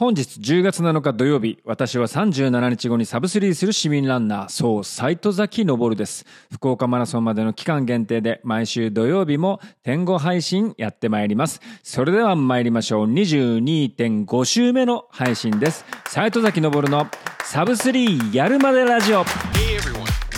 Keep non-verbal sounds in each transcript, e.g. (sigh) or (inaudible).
本日10月7日土曜日、私は37日後にサブスリーする市民ランナー、そう、斎藤崎昇です。福岡マラソンまでの期間限定で、毎週土曜日も天後配信やってまいります。それでは参りましょう。22.5週目の配信です。斎藤崎昇のサブスリーやるまでラジオ。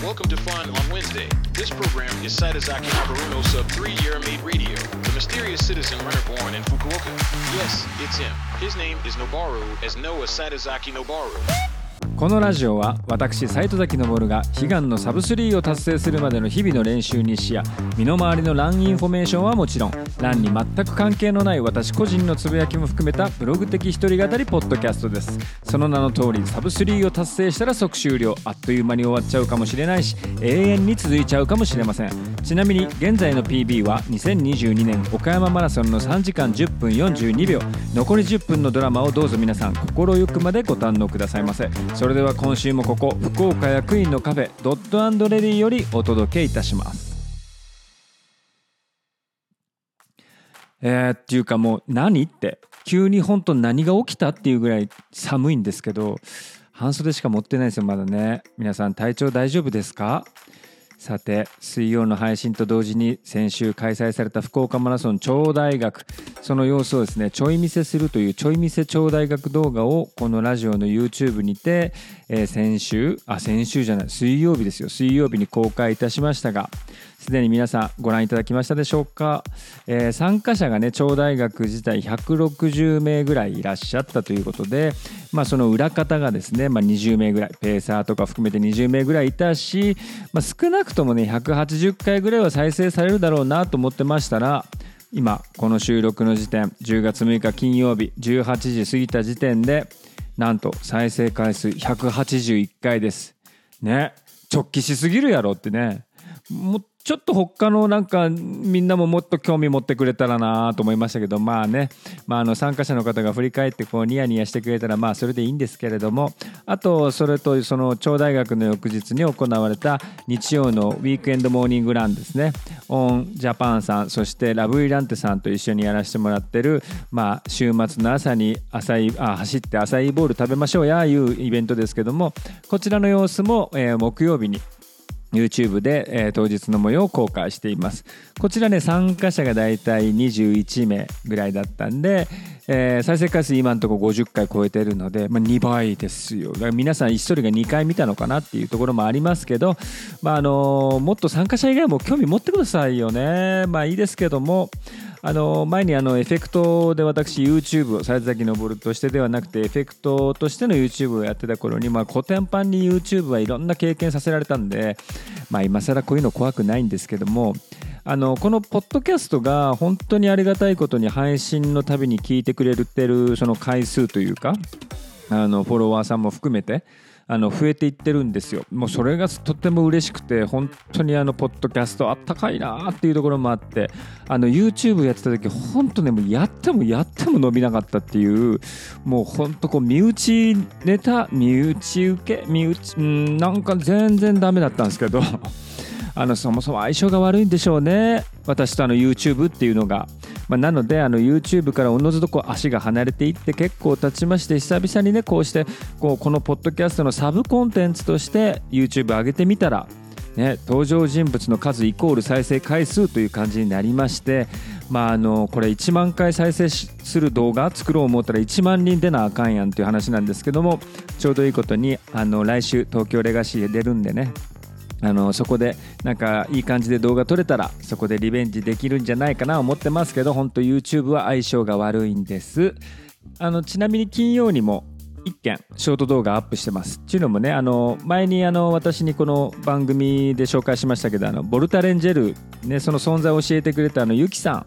Welcome to Fun on Wednesday. This program is Saitozaki Haruno's sub three year made radio, the mysterious citizen runner born in Fukuoka. Yes, it's him. His name is Noboru, as known as Saitozaki Noboru. このラジオは私斉藤崎昇が悲願のサブスリーを達成するまでの日々の練習日誌や身の回りのランインフォメーションはもちろんランに全く関係のない私個人のつぶやきも含めたブログ的一人語りポッドキャストです。その名の通りサブスリーを達成したら即終了。あっという間に終わっちゃうかもしれないし永遠に続いちゃうかもしれませんちなみに現在の PB は2022年岡山マラソンの3時間10分42秒残り10分のドラマをどうぞ皆さん心よくまでご堪能くださいませそれでは今週もここ福岡役員のカフェドットレディよりお届けいたします。えー、っていうかもう何って急に本当何が起きたっていうぐらい寒いんですけど半袖しか持ってないですよまだね。皆さん体調大丈夫ですか？さて水曜の配信と同時に先週開催された福岡マラソン超大学。その様子をですねちょい見せするというちょい見せ超大学動画をこのラジオの YouTube にて、えー、先週あ先週じゃない水曜日ですよ。水曜日に公開いたしましたがすでに皆さんご覧いただきましたでしょうか、えー、参加者がね超大学自体160名ぐらいいらっしゃったということで、まあ、その裏方がですね、まあ、20名ぐらいペーサーとか含めて20名ぐらいいたし、まあ、少なくともね180回ぐらいは再生されるだろうなと思ってましたら今この収録の時点10月6日金曜日18時過ぎた時点でなんと再生回数181回です。ね直帰しすぎるやろってね。もうちょっと他のなんかみんなももっと興味持ってくれたらなと思いましたけどまあね、まあ、あの参加者の方が振り返ってこうニヤニヤしてくれたらまあそれでいいんですけれども。あとそれとその超大学の翌日に行われた日曜のウィークエンドモーニングランですね。オンジャパンさんそしてラブイランテさんと一緒にやらせてもらってる、まあ、週末の朝に朝いあ走って朝いボール食べましょうやいうイベントですけども。こちらの様子も、えー、木曜日に YouTube で、えー、当日の模様を公開しています。こちらね参加者がだいたい21名ぐらいだったんで、えー、再生回数今のところ50回超えてるので、まあ、2倍ですよ。だから皆さん1人が2回見たのかなっていうところもありますけど、まああのー、もっと参加者以外も興味持ってくださいよね。まあいいですけども。あの前にあのエフェクトで私 YouTube を西崎昇としてではなくてエフェクトとしての YouTube をやってた頃に、まあ、古典版に YouTube はいろんな経験させられたんで、まあ、今更こういうの怖くないんですけどもあのこのポッドキャストが本当にありがたいことに配信のたびに聞いてくれてるその回数というかあのフォロワーさんも含めてあの増えていってるんですよ。もうそれがとても嬉しくて本当にあのポッドキャストあったかいなっていうところもあってあの YouTube やってた時本当ねもうやってもやっても伸びなかったっていうもう本当こう身内ネタ身内受け身内んなんか全然ダメだったんですけどあのそもそも相性が悪いんでしょうね私とあの YouTube っていうのが。まあ、なのであの YouTube からおのずとこう足が離れていって結構経ちまして久々にねこうしてこうこのポッドキャストのサブコンテンツとして YouTube 上げてみたらね、登場人物の数イコール再生回数という感じになりまして、まあ、あのこれ1万回再生する動画作ろう思ったら1万人出なあかんやんという話なんですけどもちょうどいいことにあの来週東京レガシーで出るんでねあのそこでなんかいい感じで動画撮れたらそこでリベンジできるんじゃないかな思ってますけど本当 YouTube は相性が悪いんです。あのちなみに金曜にも1件ショート動画アップしてます。っていうのもねあの前にあの私にこの番組で紹介しましたけどあのボルタレンジェル、ね、その存在を教えてくれたあのユキさん。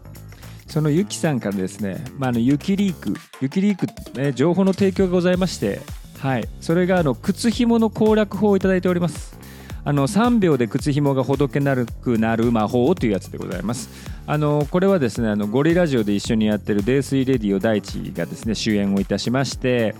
そのユキさんからですね、まあ、あのユキリークユキリーク、ね、情報の提供がございましてはい。それがあの靴紐の攻略法をいただいております。あの3秒で靴紐がほどけなくなる魔法というやつでございます。あのこれはですねあのゴリラジオで一緒にやってる泥酔レディオ大地がですね主演をいたしまして、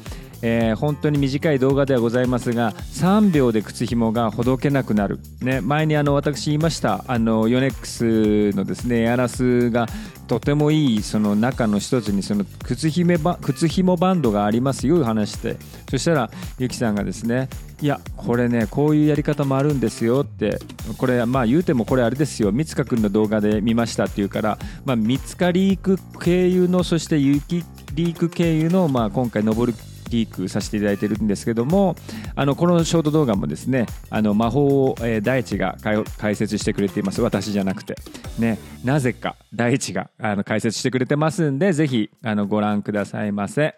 えー本当に短い動画ではございますが3秒で靴ひもがほどけなくなる、ね、前にあの私言いましたあのヨネックスのですねエアラスがとてもいいその中の一つにその靴ひば靴ひもバンドがありますよ話してそしたらゆきさんがですねいやこれねこういうやり方もあるんですよってこれまあ言うてもこれあれですよ三塚君の動画で見ましたって言うからまあ三塚リーク経由のそしてゆきリーク経由のまあ今回登るリークさせていただいてるんですけどもあのこのショート動画もですねあの魔法を、えー大地が解解説してくれています。私じゃなくて。ね。なぜか大地があの解説してくれてますんでぜひあのご覧くださいませ。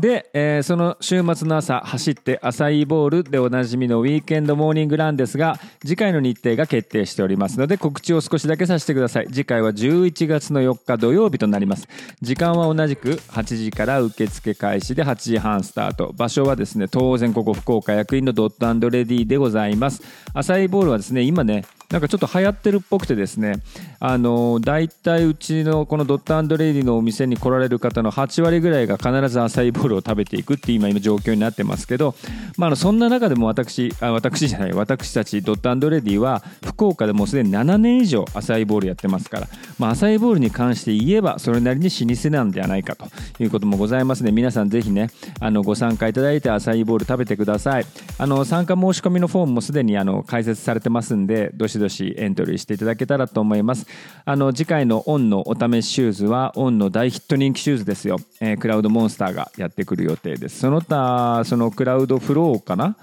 で、えーその週末の朝走ってアサイーボールでおなじみのウィーケンドモーニングランですが次回の日程が決定しておりますので告知を少しだけさせてください。次回は11月の4日土曜日となります。時間は同じく8時から受付開始で8時半スタート。場所はですね当然ここ福岡役員のドットレディでございます。アサイーボールはですね今ねなんかちょっと流行ってるっぽくてですねあの大体うちのこのドットレディのお店に来られる方の8割ぐらいが必ずアサイーボールを食べていくっていう今今状況になってますけど、まあ、あのそんな中でも私あ私じゃない私たちドットレディは福岡でもうすでに7年以上アサイーボールやってますから、まあ、アサイーボールに関して言えばそれなりに老舗なんではないかということもございますので皆さんぜひねあのご参加いただいてアサイーボール食べてください。あの参加申し込みのフォームもすでにあの開設されてますんでどしどしエントリーしていただけたらと思います。あの次回のオンのお試しシューズはオンの大ヒット人気シューズですよ、えークラウドモンスターがやってくる予定です。その他そのクラウドフローかな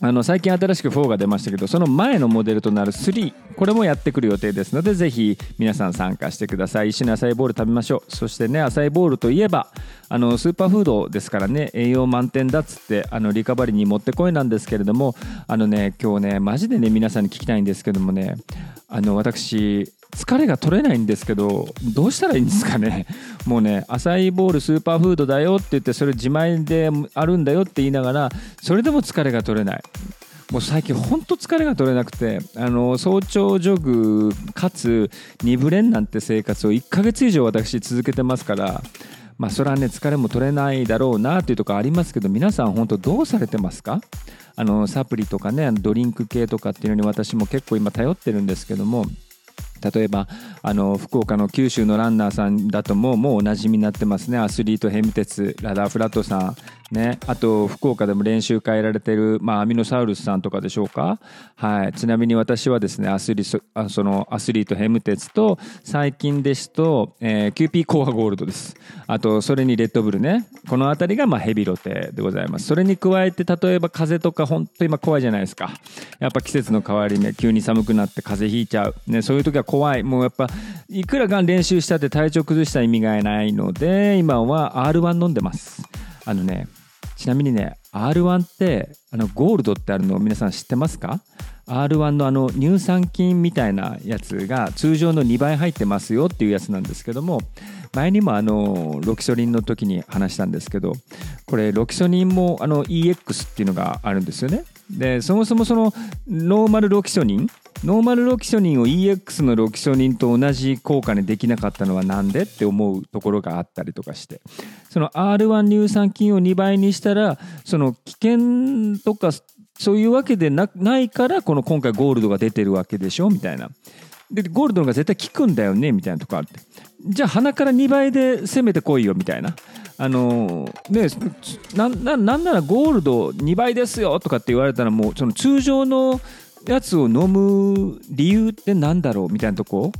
あの最近新しく4が出ましたけどその前のモデルとなる3これもやってくる予定ですのでぜひ皆さん参加してください。一緒にアサイボール食べましょう。そしてねアサイボールといえばあのスーパーフードですからね栄養満点だっつってあのリカバリーにもってこいなんですけれどもあのね今日ねマジでね皆さんに聞きたいんですけどもねあの私疲れが取れないんですけどどうしたらいいんですかね？(laughs) もうねアサイーボールスーパーフードだよって言ってそれ自前であるんだよって言いながらそれでも疲れが取れない。もう最近ほんと疲れが取れなくてあの早朝ジョグかつ2ブレンなんて生活を1ヶ月以上私続けてますからまあそれはね疲れも取れないだろうなというところありますけど皆さん本当どうされてますか？あのサプリとかねドリンク系とかっていうのに私も結構今頼ってるんですけども例えばあの福岡の九州のランナーさんだともうもうおなじみになってますね。アスリートヘムテツラダーフラットさん。ね、あと福岡でも練習会やられてる、まあ、アミノサウルスさんとかでしょうか、はい、ちなみに私はですねアスリそあそのアスリートヘム鉄と最近ですと、えー、キューピーコーワゴールドです。あとそれにレッドブルね。この辺りがまあヘビロテでございます。それに加えて例えば風邪とか本当今怖いじゃないですか。やっぱ季節の変わり目急に寒くなって風邪ひいちゃう、ね、そういう時は怖い。もうやっぱいくらがん練習したって体調崩した意味がないので今は R1 飲んでます。あのねちなみにね R1 ってあのゴールドってあるの皆さん知ってますか？R1 のあの乳酸菌みたいなやつが通常の2倍入ってますよっていうやつなんですけども前にもあのロキソニンの時に話したんですけどこれロキソニンもあの EX っていうのがあるんですよね。でそもそもそのノーマルロキソニンノーマルロキソニンを EX のロキソニンと同じ効果にできなかったのはなんでって思うところがあったりとかしてその R1 乳酸菌を2倍にしたらその危険とかそういうわけでなないからこの今回ゴールドが出てるわけでしょみたいな。でゴールドのが絶対効くんだよねみたいなとこあってじゃあ鼻から2倍で攻めてこいよみたいな。あのねなななんならゴールド2倍ですよとかって言われたらもうその通常のやつを飲む理由って何だろうみたいなとこ？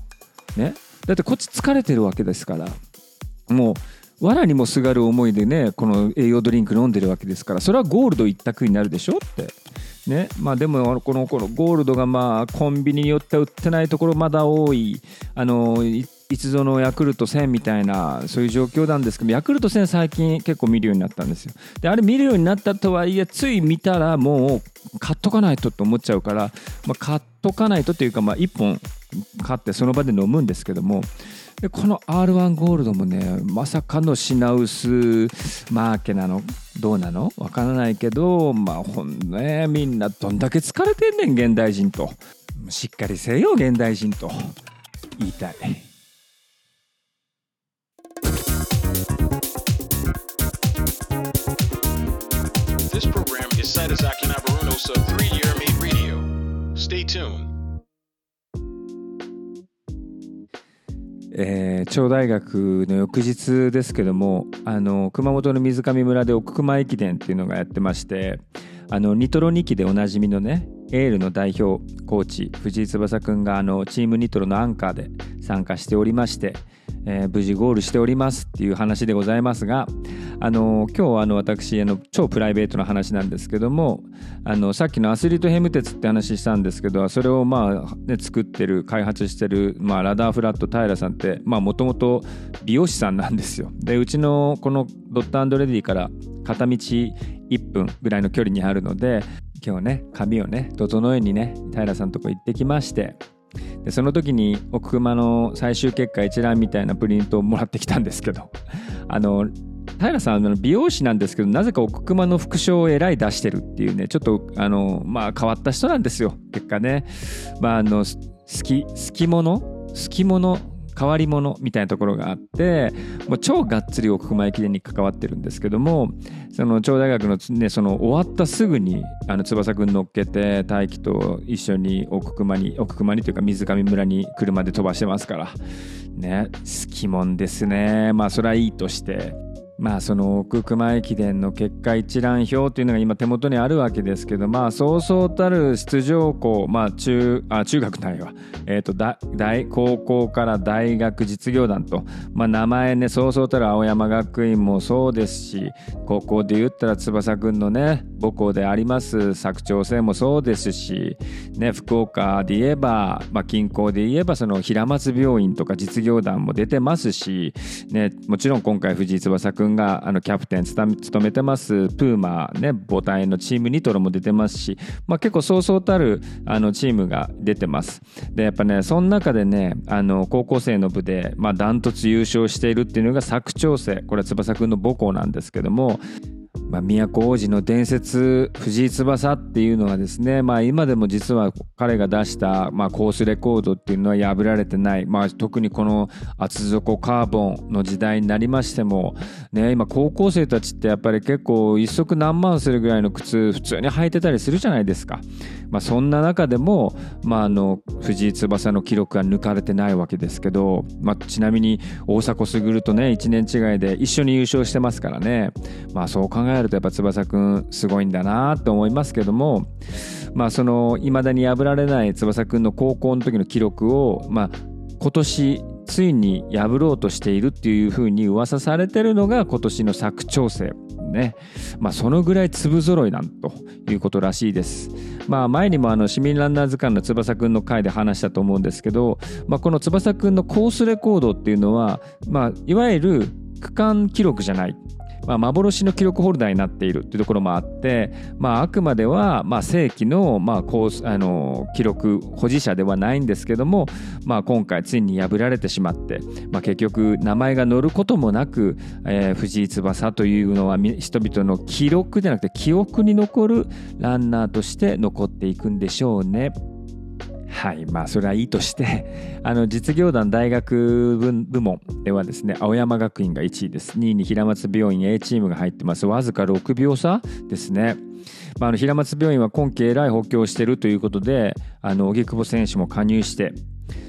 ね？だってこっち疲れてるわけですから。もう藁にもすがる思いでねこの栄養ドリンク飲んでるわけですから。それはゴールド一択になるでしょって。ね？まあでもこのこのゴールドがまあコンビニによっては売ってないところまだ多い。あの一度のヤクルト1000みたいなそういう状況なんですけどヤクルト1000最近結構見るようになったんですよ。であれ見るようになったとはいえつい見たらもう買っとかないとって思っちゃうから、まあ、買っとかないとっていうか、まあ、1本買ってその場で飲むんですけどもでこの R1 ゴールドもねまさかの品薄マーケなのどうなの？わからないけどまあほんねみんなどんだけ疲れてんねん現代人と。しっかりせよ現代人と。言いたい。Atlanta Zakina Bruno sa 3-year made radio. Stay tuned. えー、町大学の翌日ですけどもあの熊本の水上村で奥熊駅伝っていうのがやってましてあのニトロ2期でおなじみのねエールの代表コーチ藤井翼くんがあのチームニトロのアンカーで参加しておりまして、えー無事ゴールしておりますっていう話でございますがあの今日はあの私あの超プライベートな話なんですけどもあのさっきのアスリートヘム鉄って話したんですけどそれをまあ、ね、作ってる開発してる、まあ、ラダーフラット平さんってもともと美容師さんなんですよ。でうちのこのドットレディから片道1分ぐらいの距離にあるので今日ね髪をね整えにね平さんとこ行ってきましてでその時に奥熊の最終結果一覧みたいなプリントをもらってきたんですけど (laughs) あの平さんの美容師なんですけどなぜか奥熊の副賞をえらい出してるっていうねちょっとあのまあ変わった人なんですよ結果ね。まああの好き好き者好き者変わり者みたいなところがあってもう超がっつり奥熊駅伝に関わってるんですけどもその超大学の,、ね、その終わったすぐにあの翼くん乗っけて大輝と一緒に奥熊に奥熊にというか水上村に車で飛ばしてますから。ね好きもんですね。まあそれはいいとして。まあその奥熊駅伝の結果一覧表というのが今手元にあるわけですけどまあそうそうたる出場校まあ中あ中学ないわえっ、とだ大高校から大学実業団とまあ名前ねそうそうたる青山学院もそうですし高校で言ったら翼くんのね母校であります佐久長聖もそうですしね福岡で言えばまあ近郊で言えばその平松病院とか実業団も出てますしねもちろん今回藤井翼くん君があのキャプテン務めてますプーマね母体のチームニトロも出てますし、まあ、結構そうそうたるあのチームが出てます。でやっぱねその中でねあの高校生の部でまあダントツ優勝しているっていうのが佐久長聖これは翼くんの母校なんですけどもまあ、都王子の伝説藤井翼っていうのはですね、まあ、今でも実は彼が出した、まあ、コースレコードっていうのは破られてない、まあ、特にこの厚底カーボンの時代になりましても、ね、今高校生たちってやっぱり結構一足何万するぐらいの靴普通に履いてたりするじゃないですか、まあ、そんな中でも、まあ、あの藤井翼の記録が抜かれてないわけですけど、まあ、ちなみに大迫傑とね1年違いで一緒に優勝してますからね、まあ、そう考考えるとやっぱ翼くんすごいんだなと思いますけどもまあそのいまだに破られない翼くんの高校の時の記録をまあ今年ついに破ろうとしているっていうふうに噂されてるのが今年の佐久長聖ね。まあそのぐらい粒揃いなんということらしいです。まあ前にもあの市民ランナー図鑑の翼くんの回で話したと思うんですけど、まあ、この翼くんのコースレコードっていうのはまあいわゆる区間記録じゃない。まあ、幻の記録ホルダーになっているっていうところもあって、まあ、あくまではまあ正規のまあコースあの記録保持者ではないんですけども、まあ、今回ついに破られてしまって、まあ、結局名前が載ることもなく、えー藤井翼というのは人々の記録じゃなくて記憶に残るランナーとして残っていくんでしょうね。はいまあそれはいいとして (laughs) あの実業団大学部門ではですね青山学院が1位です。2位に平松病院 A チームが入ってます。わずか6秒差ですね、まあ、あの平松病院は今季えらい補強しているということで荻窪選手も加入して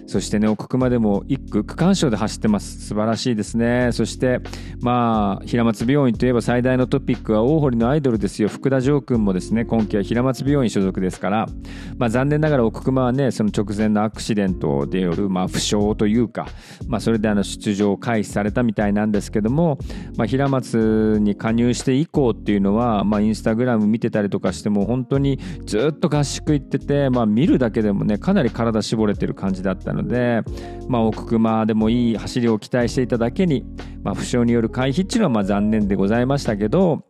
そしてね奥熊でも1区区間賞で走ってます。素晴らしいですね。そしてまあ平松病院といえば最大のトピックは大堀のアイドルですよ。福田城君もですね今季は平松病院所属ですから、まあ、残念ながら奥熊はねその直前のアクシデントでよる、まあ、負傷というか、まあ、それであの出場を回避されたみたいなんですけども、まあ、平松に加入して以降っていうのは、まあ、インスタグラム見てたりとかしても本当にずっと合宿行ってて、まあ、見るだけでもねかなり体絞れてる感じだったので、まあ、奥熊でもいい走りを期待していただけに、まあ、負傷による回避っていうのはま残念でございましたけど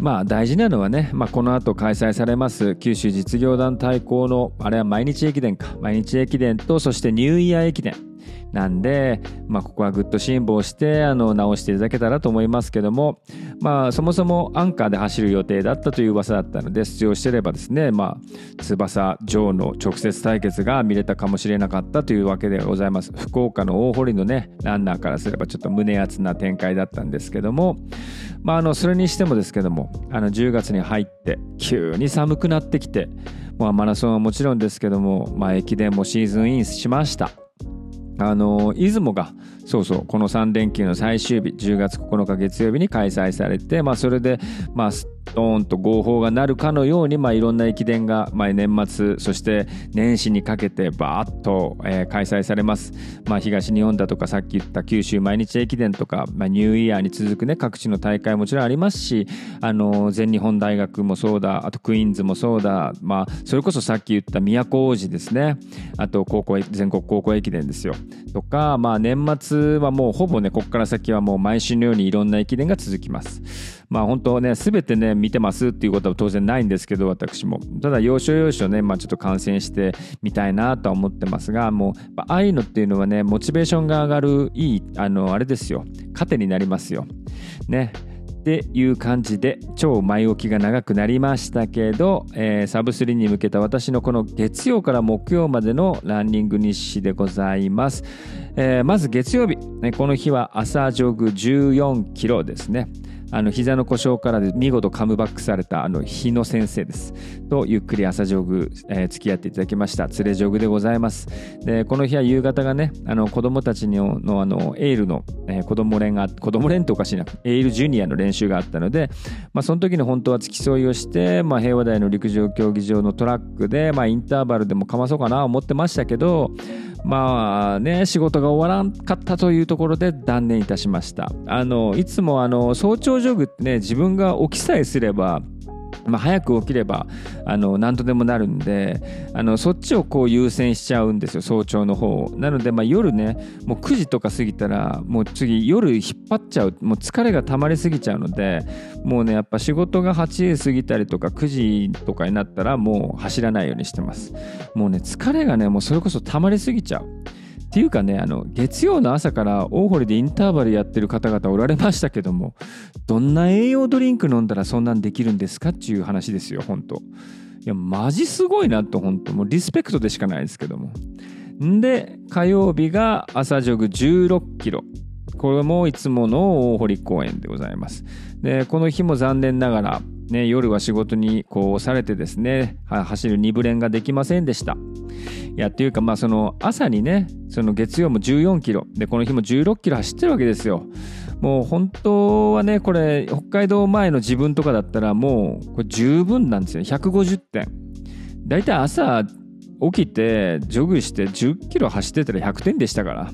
まあ大事なのはね、まあ、この後開催されます九州実業団対抗のあれは毎日駅伝か毎日駅伝とそしてニューイヤー駅伝。なんで、まあ、ここはぐっと辛抱してあの直していただけたらと思いますけども、まあ、そもそもアンカーで走る予定だったという噂だったので出場してればですね、まあ、翼城の直接対決が見れたかもしれなかったというわけでございます福岡の大堀のねランナーからすればちょっと胸熱な展開だったんですけどもまあ、あのそれにしてもですけどもあの10月に入って急に寒くなってきて、まあ、マラソンはもちろんですけども、まあ、駅伝もシーズンインしました。あの出雲がそうそうこの3連休の最終日10月9日月曜日に開催されて、まあ、それで、まあ、ドーンと合法がなるかのように、まあ、いろんな駅伝が、まあ、年末そして年始にかけてバーッと、えー開催されます、まあ、東日本だとかさっき言った九州毎日駅伝とか、まあ、ニューイヤーに続く、ね、各地の大会もちろんありますしあの全日本大学もそうだあとクイーンズもそうだ、まあ、それこそさっき言った都大路ですね。あと高校全国高校駅伝ですよ。とか、まあ、年末はもうほぼねここから先はもう毎週のようにいろんな駅伝が続きます。まあ本当ね全てね見てますっていうことは当然ないんですけど私もただ要所要所ね、まあ、ちょっと観戦してみたいなとは思ってますがもうああいうのっていうのはねモチベーションが上がるいいあのあれですよ糧になりますよ。ねっていう感じで超前置きが長くなりましたけど、えーサブスリーに向けた私のこの月曜から木曜までのランニング日誌でございます。えーまず月曜日、ねこの日は朝ジョグ14キロですね。あの膝の故障からで見事カムバックされたあの日野先生です。とゆっくり朝ジョグ、えー付き合っていただきました。連れジョグでございます。でこの日は夕方がねあの子供たちののあのエールの、えー子供連が子供連っておかしいなエールジュニアの練習があったので、まあ、その時に本当は付き添いをして、まあ、平和台の陸上競技場のトラックで、まあ、インターバルでもかまそうかなと思ってましたけどまあね仕事が終わらんかったというところで断念いたしました。あのいつもあの早朝ジョグってね自分が起きさえすればまあ、早く起きればあの何とでもなるんであのそっちをこう優先しちゃうんですよ早朝の方を。なので、まあ、夜ねもう9時とか過ぎたらもう次夜引っ張っちゃう。もう疲れが溜まりすぎちゃうのでもうねやっぱ仕事が8時過ぎたりとか9時とかになったらもう走らないようにしてます。もうね疲れがねもうそれこそ溜まりすぎちゃう。っていうかねあの月曜の朝から大堀でインターバルやってる方々おられましたけどもどんな栄養ドリンク飲んだらそんなんできるんですかっていう話ですよ本当。いやマジすごいなと本当。もうリスペクトでしかないですけども。んで火曜日が朝ジョグ16キロ。これもいつもの大堀公園でございます。でこの日も残念ながらね、夜は仕事にこうされてですね走る2部練ができませんでした。やっていうかまあその朝にねその月曜も14キロでこの日も16キロ走ってるわけですよ。もう本当はねこれ北海道前の自分とかだったらもうこれ十分なんですよ150点だいたい朝起きてジョグして10キロ走ってたら100点でしたから。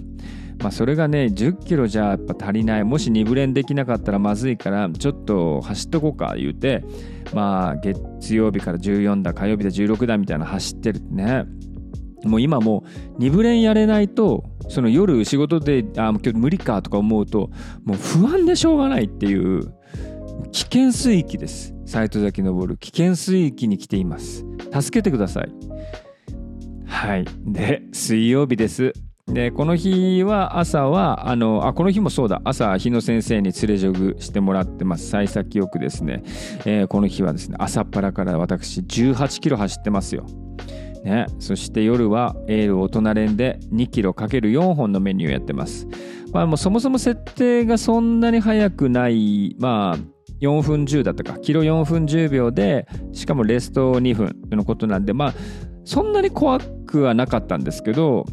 まあそれがね10キロじゃやっぱ足りない。もし2ブレンできなかったらまずいからちょっと走っとこうか言うてまあ月曜日から14だ火曜日で16だみたいな走ってるね。もう今もう2ブレンやれないとその夜仕事であ今日無理かとか思うともう不安でしょうがないっていう危険水域です。斎藤崎登る危険水域に来ています。助けてください。はい。で水曜日です。でこの日は朝はあのあこの日もそうだ。朝日野先生に連れジョグしてもらってます。幸先よくですね、えーこの日はですね朝っぱらから私18キロ走ってますよ。ね、そして夜はエール大人連で2キロ ×4 本のメニューやってます。まあもうそもそも設定がそんなに速くない、まあ4分10だったか、キロ4分10秒で、しかもレスト2分のことなんで、まあそんなに怖くはなかったんですけど、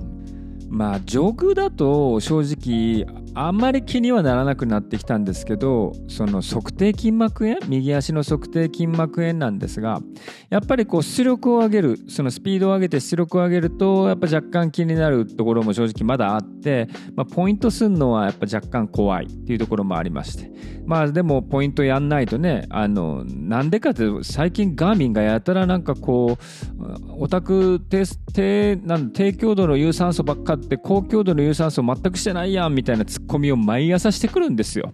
まあジョグだと正直あんまり気にはならなくなってきたんですけどその測定筋膜炎？右足の測定筋膜炎なんですがやっぱりこう出力を上げるそのスピードを上げて出力を上げるとやっぱ若干気になるところも正直まだあって、まあ、ポイントすんのはやっぱ若干怖いっていうところもありまして。まあでもポイントやんないとねあのなんでかって最近ガーミンがやたらなんかこうオタク低低なん低強度の有酸素ばっかって高強度の有酸素全くしてないやんみたいなツッコミを毎朝してくるんですよ。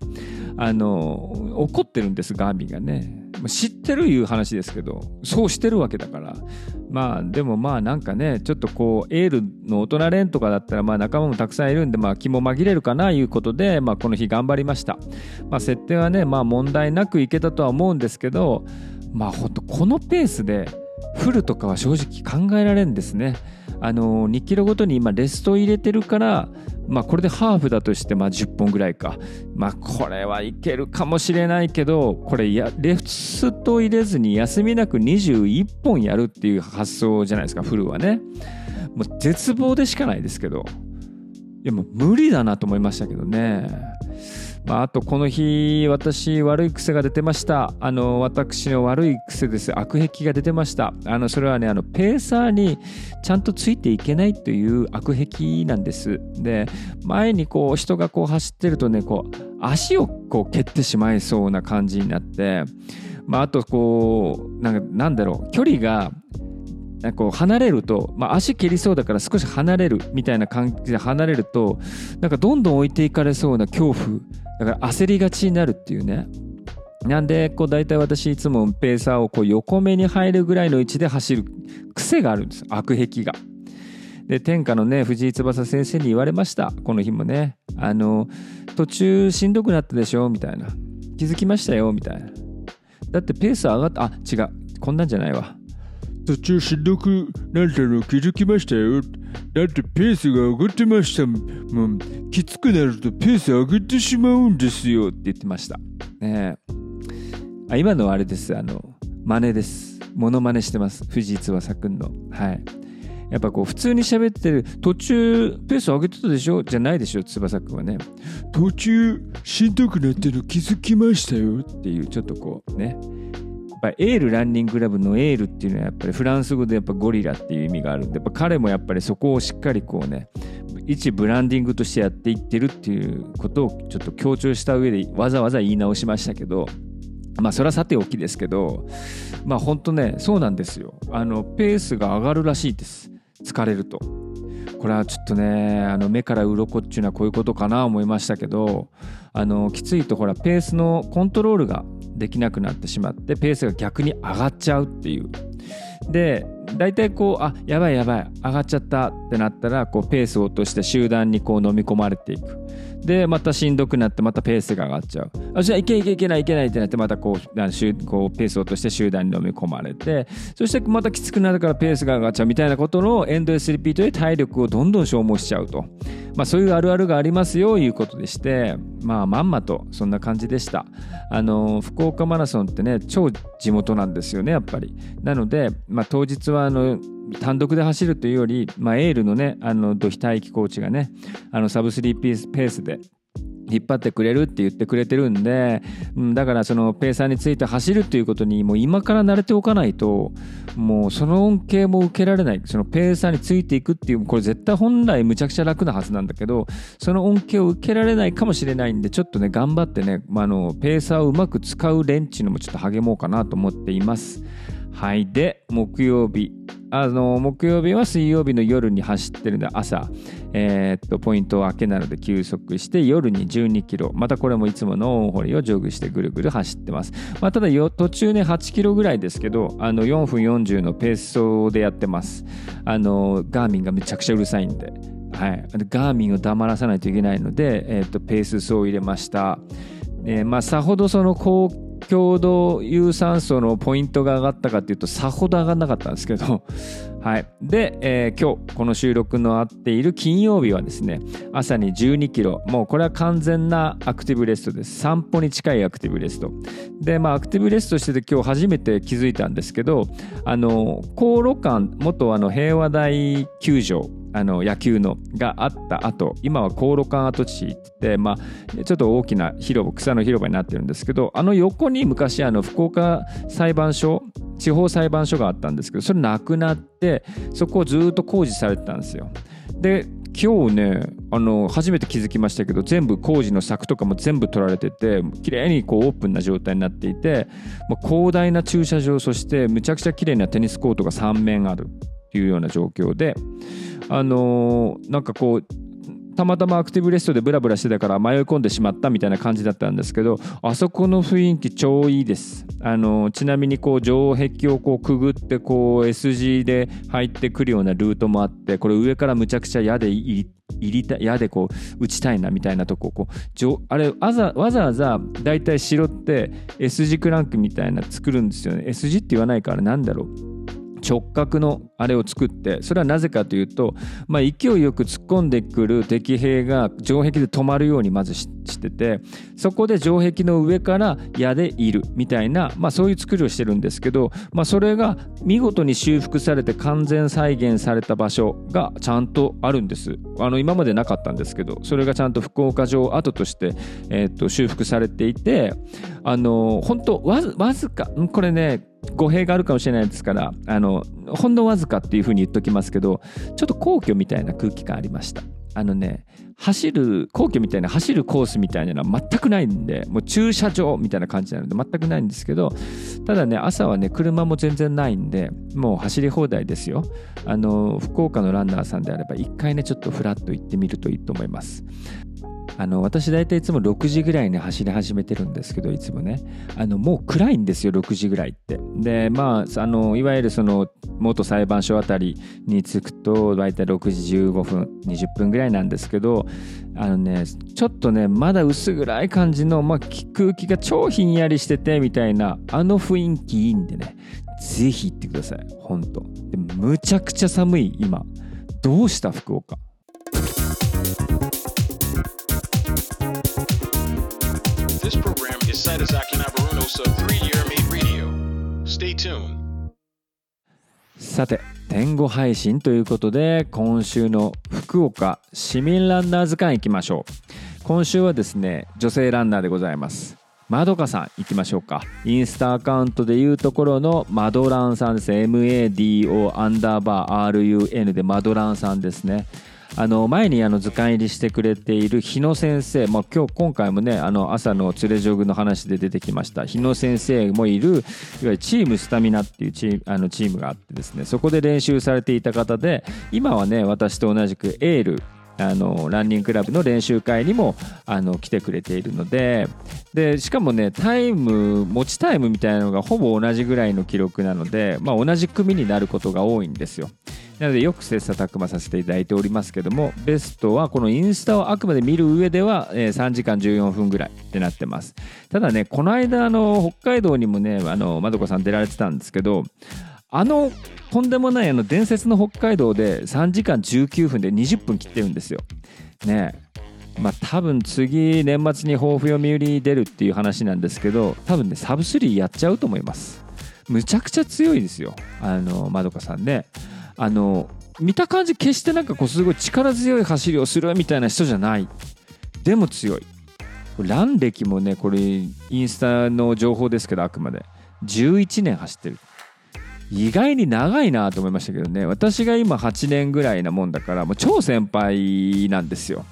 あの怒ってるんですガーミンがね。知ってるいう話ですけどそうしてるわけだからまあでもまあなんかねちょっとこうエールの大人連とかだったらまあ仲間もたくさんいるんでまあ気も紛れるかないうことでまあこの日頑張りましたまあ設定はねまあ問題なくいけたとは思うんですけどまあほんとこのペースでフルとかは正直考えられんですねあの2キロごとに今レスト入れてるからまあこれでハーフだとしてまあ10本ぐらいか。まあこれはいけるかもしれないけどこれやレフト入れずに休みなく21本やるっていう発想じゃないですかフルはね。もう絶望でしかないですけど。いやもう無理だなと思いましたけどね。まあ、あとこの日私悪い癖が出てました。あの私の悪い癖です。悪癖が出てました。あのそれはねあのペーサーにちゃんとついていけないという悪癖なんです。で前にこう人がこう走ってるとねこう足をこう蹴ってしまいそうな感じになってまあ、あとこうなんかなんだろう。距離がなんかこう離れると、まあ、足蹴りそうだから少し離れるみたいな感じで離れるとなんかどんどん置いていかれそうな恐怖だから焦りがちになるっていうね。なんでこう大体私いつもペーサーをこう横目に入るぐらいの位置で走る癖があるんです。悪癖が。で天下のね藤井翼先生に言われました。この日もね。あの途中しんどくなったでしょみたいな。気づきましたよみたいな。だってペース上がったあ違う。こんなんじゃないわ。途中しんどくなったの気づきましたよ。だってペースが上がってましたもん。きつくなるとペース上げてしまうんですよ。って言ってました。ねあ今のはあれです。あの、真似です。モノマネしてます。藤井翼くんの。はい。やっぱこう普通に喋ってる途中ペース上げてたでしょ？じゃないでしょ翼くんはね途中しんどくなったの気づきましたよ。っていうちょっとこうねぱエールランニングクラブのエールっていうのはやっぱりフランス語でやっぱゴリラっていう意味があるんでやっぱ彼もやっぱりそこをしっかりこうね一ブランディングとしてやっていってるっていうことをちょっと強調した上でわざわざ言い直しましたけどまあそれはさておきですけどまあ本当ねそうなんですよ。あのペースが上がるらしいです。疲れると。これはちょっとねあの目から鱗っていうのはこういうことかな思いましたけどあのきついとほらペースのコントロールができなくなってしまってペースが逆に上がっちゃうっていう。で大体こうあやばいやばい上がっちゃったってなったらこうペースを落として集団にこう飲み込まれていく。でまたしんどくなってまたペースが上がっちゃう。あじゃあいけいけいけないいけないってなってまたこうあしゅこうペースを落として集団に飲み込まれてそしてまたきつくなるからペースが上がっちゃうみたいなことのエンドレスリピートで体力をどんどん消耗しちゃうと、まあ、そういうあるあるがありますよいうことでしてまあまんまとそんな感じでした。あの福岡マラソンってね超地元なんですよねやっぱり。なので、でまあ、当日はあの単独で走るというより、まあ、エールのねあの土肥大輝コーチがねあのサブスリーペースペースで引っ張ってくれるって言ってくれてるんで、うん、だからそのペーサーについて走るっていうことにもう今から慣れておかないともうその恩恵も受けられないそのペーサーについていくっていうこれ絶対本来むちゃくちゃ楽なはずなんだけどその恩恵を受けられないかもしれないんでちょっとね頑張ってね、まあ、のペーサーをうまく使う連っていうのもちょっと励もうかなと思っています。はい。で、木曜日。あの、木曜日は水曜日の夜に走ってるんで、朝、えーっと、ポイントを明けなので休息して、夜に12キロ。またこれもいつもの大堀をジョグしてぐるぐる走ってます。まあ、ただ、途中ね、8キロぐらいですけど、あの、4分40のペース走でやってます。あの、ガーミンがめちゃくちゃうるさいんで。はい。ガーミンを黙らさないといけないので、えーっと、ペース走を入れました。えーまあ、さほどその高強度有酸素のポイントが上がったかっていうとさほど上がんなかったんですけど、(laughs) はい、で、えー今日この収録の合っている金曜日はですね朝に12キロ。もうこれは完全なアクティブレストです。散歩に近いアクティブレスト。でまあアクティブレストしてて今日初めて気づいたんですけどあの航路館元あの平和大球場あの野球のがあった後今は航路館跡地って言って、まあ、ちょっと大きな広場草の広場になってるんですけどあの横に昔あの福岡裁判所地方裁判所があったんですけどそれなくなってそこをずっと工事されてたんですよ。で今日ねあの初めて気づきましたけど全部工事の柵とかも全部取られてて綺麗にこうオープンな状態になっていて、まあ、広大な駐車場そしてむちゃくちゃ綺麗なテニスコートが3面あるいうような状況であのーなんかこうたまたまアクティブレストでブラブラしてたから迷い込んでしまったみたいな感じだったんですけどあそこの雰囲気超いいです。あのちなみにこう城壁をこうくぐってこう S 字で入ってくるようなルートもあってこれ上からむちゃくちゃ矢で入りた矢でこう打ちたいなみたいなとここうあれわざわざわざだいたい城って S 字クランクみたいな作るんですよね。S 字って言わないからなんだろう。直角のあれを作ってそれはなぜかというと、まあ、勢いよく突っ込んでくる敵兵が城壁で止まるようにまずしててそこで城壁の上から矢でいるみたいな、まあ、そういう作りをしてるんですけど、まあ、それが見事に修復されて完全再現された場所がちゃんとあるんです。あの今までなかったんですけどそれがちゃんと福岡城跡として、えー、と修復されていてあの本当わずかこれね語弊があるかもしれないですからあのほんのわずかっていうふうに言っときますけどちょっと皇居みたいな空気感ありました。あのね走る皇居みたいな走るコースみたいなのは全くないんでもう駐車場みたいな感じなので全くないんですけどただね朝はね車も全然ないんでもう走り放題ですよ。あの福岡のランナーさんであれば一回ねちょっとフラッと行ってみるといいと思います。あの私大体いつも6時ぐらいに走り始めてるんですけどいつもね。あのもう暗いんですよ6時ぐらいって。でまああのいわゆるその元裁判所あたりに着くと大体6時15分20分ぐらいなんですけどあのねちょっとねまだ薄暗い感じの、まあ、空気が超ひんやりしててみたいなあの雰囲気いいんでね。ぜひ行ってくださいほんとむちゃくちゃ寒い今。どうした福岡？Is Sadazaki Nabaruno's of 3-Year Made Radio. Stay tuned. さて天狗配信ということで今週の福岡市民ランナー図鑑行きましょう。今週はですね女性ランナーでございます。まどかさん行きましょうか。インスタアカウントでいうところのマドランさんです MADO アンダーバー RUN でマドランさんですね。あの前にあの図鑑入りしてくれている日野先生、まあ、今日今回もねあの朝のつれジョグの話で出てきました日野先生もいるいわゆるチームスタミナっていうチームあのチームがあってですねそこで練習されていた方で今はね私と同じくエールあのランニングクラブの練習会にもあの来てくれているのででしかもねタイム持ちタイムみたいなのがほぼ同じぐらいの記録なので、まあ、同じ組になることが多いんですよ。なのでよく切磋琢磨させていただいておりますけどもベストはこのインスタをあくまで見る上では、え3時間14分ぐらいってなってます。ただねこの間の北海道にもねあのまどこさん出られてたんですけどあのとんでもないあの伝説の北海道で3時間19分で20分切ってるんですよ。ね。えまあ多分次年末に抱負読売に出るっていう話なんですけど多分ねサブ3やっちゃうと思います。むちゃくちゃ強いですよ。あのまどかさんね。あの見た感じ決してなんかこうすごい力強い走りをするみたいな人じゃない。でも強い。ラン歴もねこれインスタの情報ですけどあくまで。11年走ってる。意外に長いなと思いましたけどね。私が今8年ぐらいなもんだからもう超先輩なんですよ。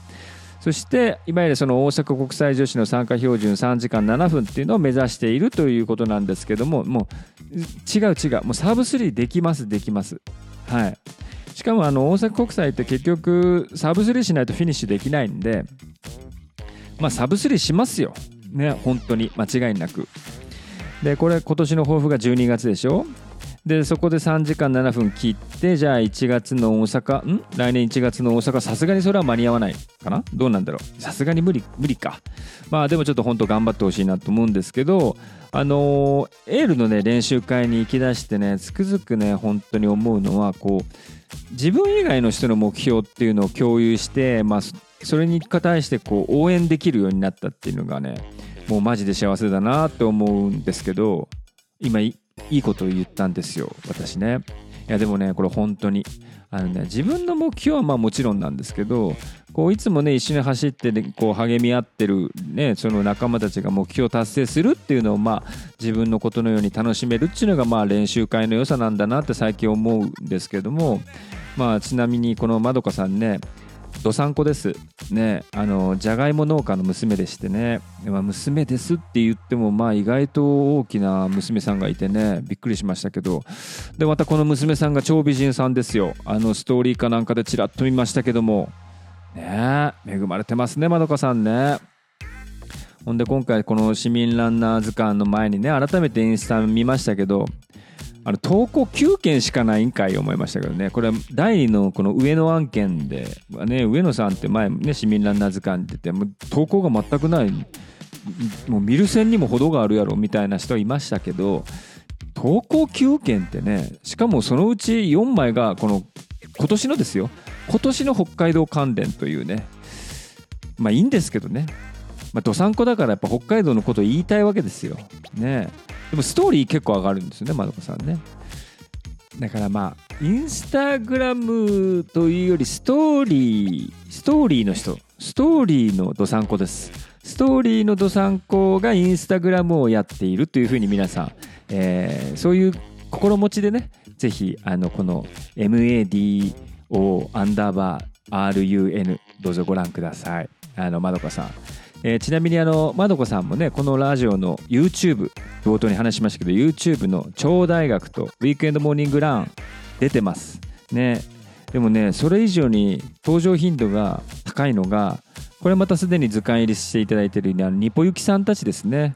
そしていわゆるその大阪国際女子の参加標準3時間7分っていうのを目指しているということなんですけどももう違う違う。もうサーブ3できますできます。はい。しかもあの大阪国際って結局サブスリーしないとフィニッシュできないんでまあサブスリーしますよ。ね本当に。間違いなく。でこれ今年の抱負が12月でしょ。でそこで3時間7分切ってじゃあ1月の大阪ん？来年1月の大阪さすがにそれは間に合わないかな？どうなんだろう？さすがに無理無理か。まあでもちょっと本当頑張ってほしいなと思うんですけどあのーエールのね練習会に行きだしてねつくづくね本当に思うのはこう自分以外の人の目標っていうのを共有してまあそれに対してこう応援できるようになったっていうのがねもうマジで幸せだなって思うんですけど今いいことを言ったんですよ私ね。いやでもねこれ本当に。あのね自分の目標はまあもちろんなんですけどこういつもね一緒に走って、ね、こう励み合ってる、ね、その仲間たちが目標を達成するっていうのをまあ自分のことのように楽しめるっていうのがまあ練習会の良さなんだなって最近思うんですけどもまあちなみにこのまどかさんねどさんこです。ね、あのじゃがいも農家の娘でしてね、まあ、娘ですって言ってもまあ意外と大きな娘さんがいてねびっくりしましたけど。でまたこの娘さんが超美人さんですよ。あのストーリーかなんかでちらっと見ましたけども。ね恵まれてますねまどかさんね。ほんで今回この市民ランナー図鑑の前にね改めてインスタ見ましたけど。あの投稿9件しかないんかい思いましたけどね。これ第2のこの上野案件で、ね、上野さんって前ね市民ランナー図鑑って言っても投稿が全くない。もう見る線にも程があるやろみたいな人いましたけど投稿9件ってねしかもそのうち4枚がこの今年のですよ。今年の北海道関連というね。まあいいんですけどね。まあどさんこだからやっぱ北海道のことを言いたいわけですよ。ね。でもストーリー結構上がるんですよねまどかさんね。だからまあインスタグラムというよりストーリーストーリーの人。ストーリーのどさんこです。ストーリーのどさんこがインスタグラムをやっているというふうに皆さん、えーそういう心持ちでねぜひあのこの MADO アンダーバー RUN どうぞご覧ください。あのまどかさん、えーちなみにあのまどかさんもねこのラジオの YouTube 冒頭に話しましたけど YouTube の超大学とウィークエンドモーニングラン出てます。ね。でもねそれ以上に登場頻度が高いのがこれまたすでに図鑑入りしていただいているあのニポユキさんたちですね。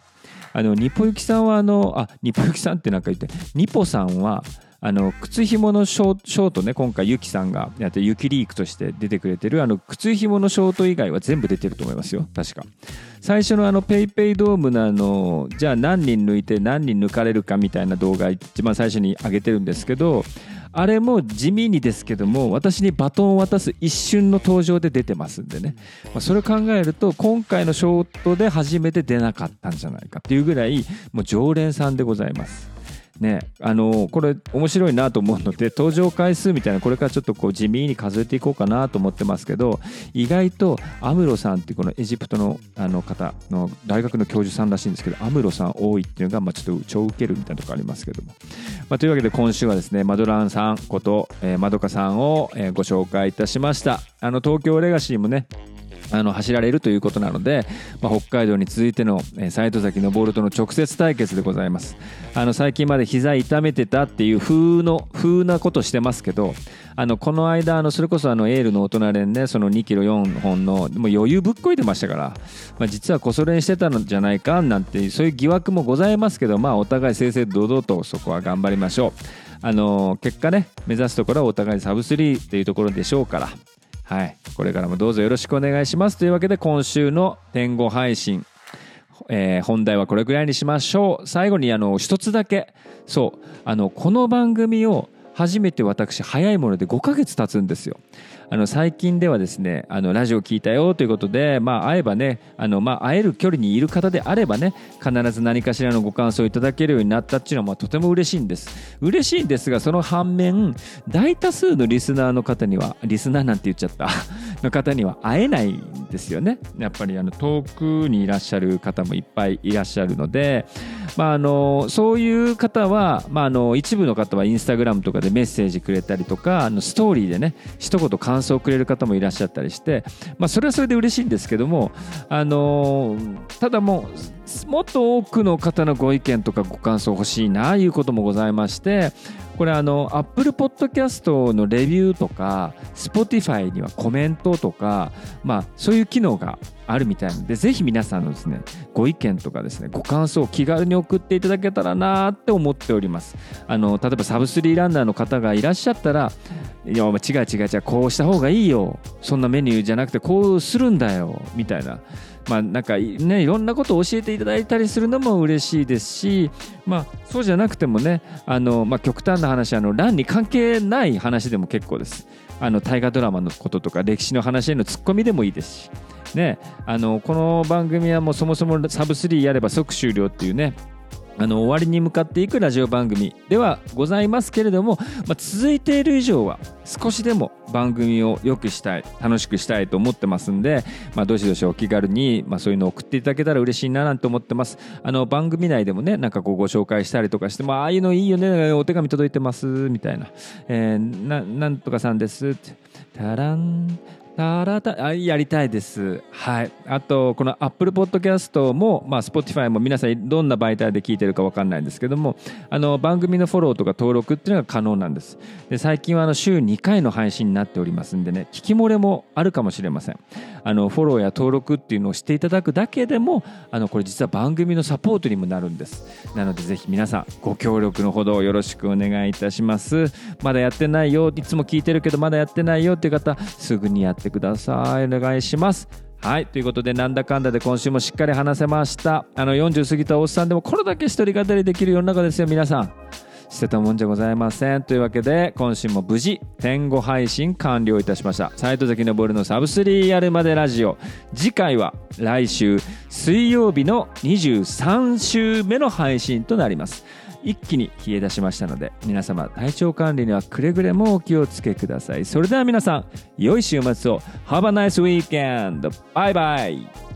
あのニポユキさんはあのあニポユキさんってなんか言ってニポさんはあの靴紐のショートね今回ユキさんがやってユキリークとして出てくれてるあの靴紐のショート以外は全部出てると思いますよ。確か。最初のあのペイペイドームのあのじゃあ何人抜いて何人抜かれるかみたいな動画一番最初に上げてるんですけどあれも地味にですけども私にバトンを渡す一瞬の登場で出てますんでね、まあ、それを考えると今回のショートで初めて出なかったんじゃないかっていうぐらいもう常連さんでございます。ね、あのこれ面白いなと思うので登場回数みたいなこれからちょっとこう地味に数えていこうかなと思ってますけど意外とアムロさんっていうこのエジプトのあの方の大学の教授さんらしいんですけどアムロさん多いっていうのがまあちょっと超ウケるみたいなところありますけども、まあ、というわけで今週はですねマドランさんこと、えー、まどかさんを、えーご紹介いたしました。あの東京レガシーもねあの走られるということなので、まあ、北海道に続いてのえー斉藤崎昇との直接対決でございます。あの最近まで膝痛めてたっていう風の風なことしてますけどあのこの間あのそれこそあのエールの大人連ねその2キロ4本のもう余裕ぶっこいてましたから、まあ、実はこそ練してたのじゃないかなんてそういう疑惑もございますけどまあお互い正々堂々とそこは頑張りましょう。あの結果ね目指すところはお互いサブ3っていうところでしょうから。はい、これからもどうぞよろしくお願いします。というわけで今週の天狗配信、えー本題はこれぐらいにしましょう。最後にあの一つだけ。そう。あのこの番組を初めて私早いもので5ヶ月経つんですよ。あの最近ではですねあのラジオ聞いたよということで、まあ、会えばねあの、まあ、会える距離にいる方であればね必ず何かしらのご感想をいただけるようになったっていうのは、まあ、とても嬉しいんです。嬉しいんですがその反面大多数のリスナーの方にはリスナーなんて言っちゃった。(laughs) の方には会えないんですよね。やっぱりあの遠くにいらっしゃる方もいっぱいいらっしゃるので、まあ、あのそういう方は、まあ、あの一部の方はインスタグラムとかでメッセージくれたりとかあのストーリーでね一言感想をくれる方もいらっしゃったりして、まあ、それはそれで嬉しいんですけども、あのただもうもっと多くの方のご意見とかご感想欲しいないうこともございましてこれあの Apple Podcast のレビューとか Spotify にはコメントとか、まあ、そういう機能があるみたいなのでぜひ皆さんのですねご意見とかですねご感想を気軽に送っていただけたらなって思っております。あの例えばサブスリーランナーの方がいらっしゃったらいやお前違う違う違うこうした方がいいよ。そんなメニューじゃなくてこうするんだよ。みたいな。まあなんかねいろんなことを教えていただいたりするのも嬉しいですしまあそうじゃなくてもねあの、まあ、極端な話あのランに関係ない話でも結構です。あの大河ドラマのこととか歴史の話へのツッコミでもいいですし。ねあのこの番組はもうそもそもサブ3やれば即終了っていうねあの終わりに向かっていくラジオ番組ではございますけれども、まあ、続いている以上は少しでも番組を良くしたい楽しくしたいと思ってますんで、まあ、どしどしお気軽に、まあ、そういうのを送っていただけたら嬉しいななんて思ってます。あの番組内でもねなんかこうご紹介したりとかして、まああいうのいいよねお手紙届いてますみたいな、えーななんとかさんです。ってタランタラタあやりたいです。はい。あと、この Apple Podcast も、まあ、Spotify も皆さんどんな媒体で聞いてるかわかんないんですけども、あの、番組のフォローとか登録っていうのが可能なんです。で、最近はあの週2回の配信になっておりますんでね、聞き漏れもあるかもしれません。あの、フォローや登録っていうのをしていただくだけでも、あの、これ実は番組のサポートにもなるんです。なので、ぜひ皆さん、ご協力のほどよろしくお願いいたします。まだやってないよ、いつも聞いてるけど、まだやってないよっていう方、すぐにやってください。お願いします。はい。ということでなんだかんだで今週もしっかり話せました。あの40過ぎたおっさんでもこれだけ一人語りできる世の中ですよ皆さん。捨てたもんじゃございません。というわけで今週も無事天後配信完了いたしました。斉藤崎昇のサブスリーやるまでラジオ。次回は来週水曜日の23週目の配信となります。一気に冷え出しましたので皆様体調管理にはくれぐれもお気をつけください。それでは皆さん良い週末を。Have a nice weekend! バイバイ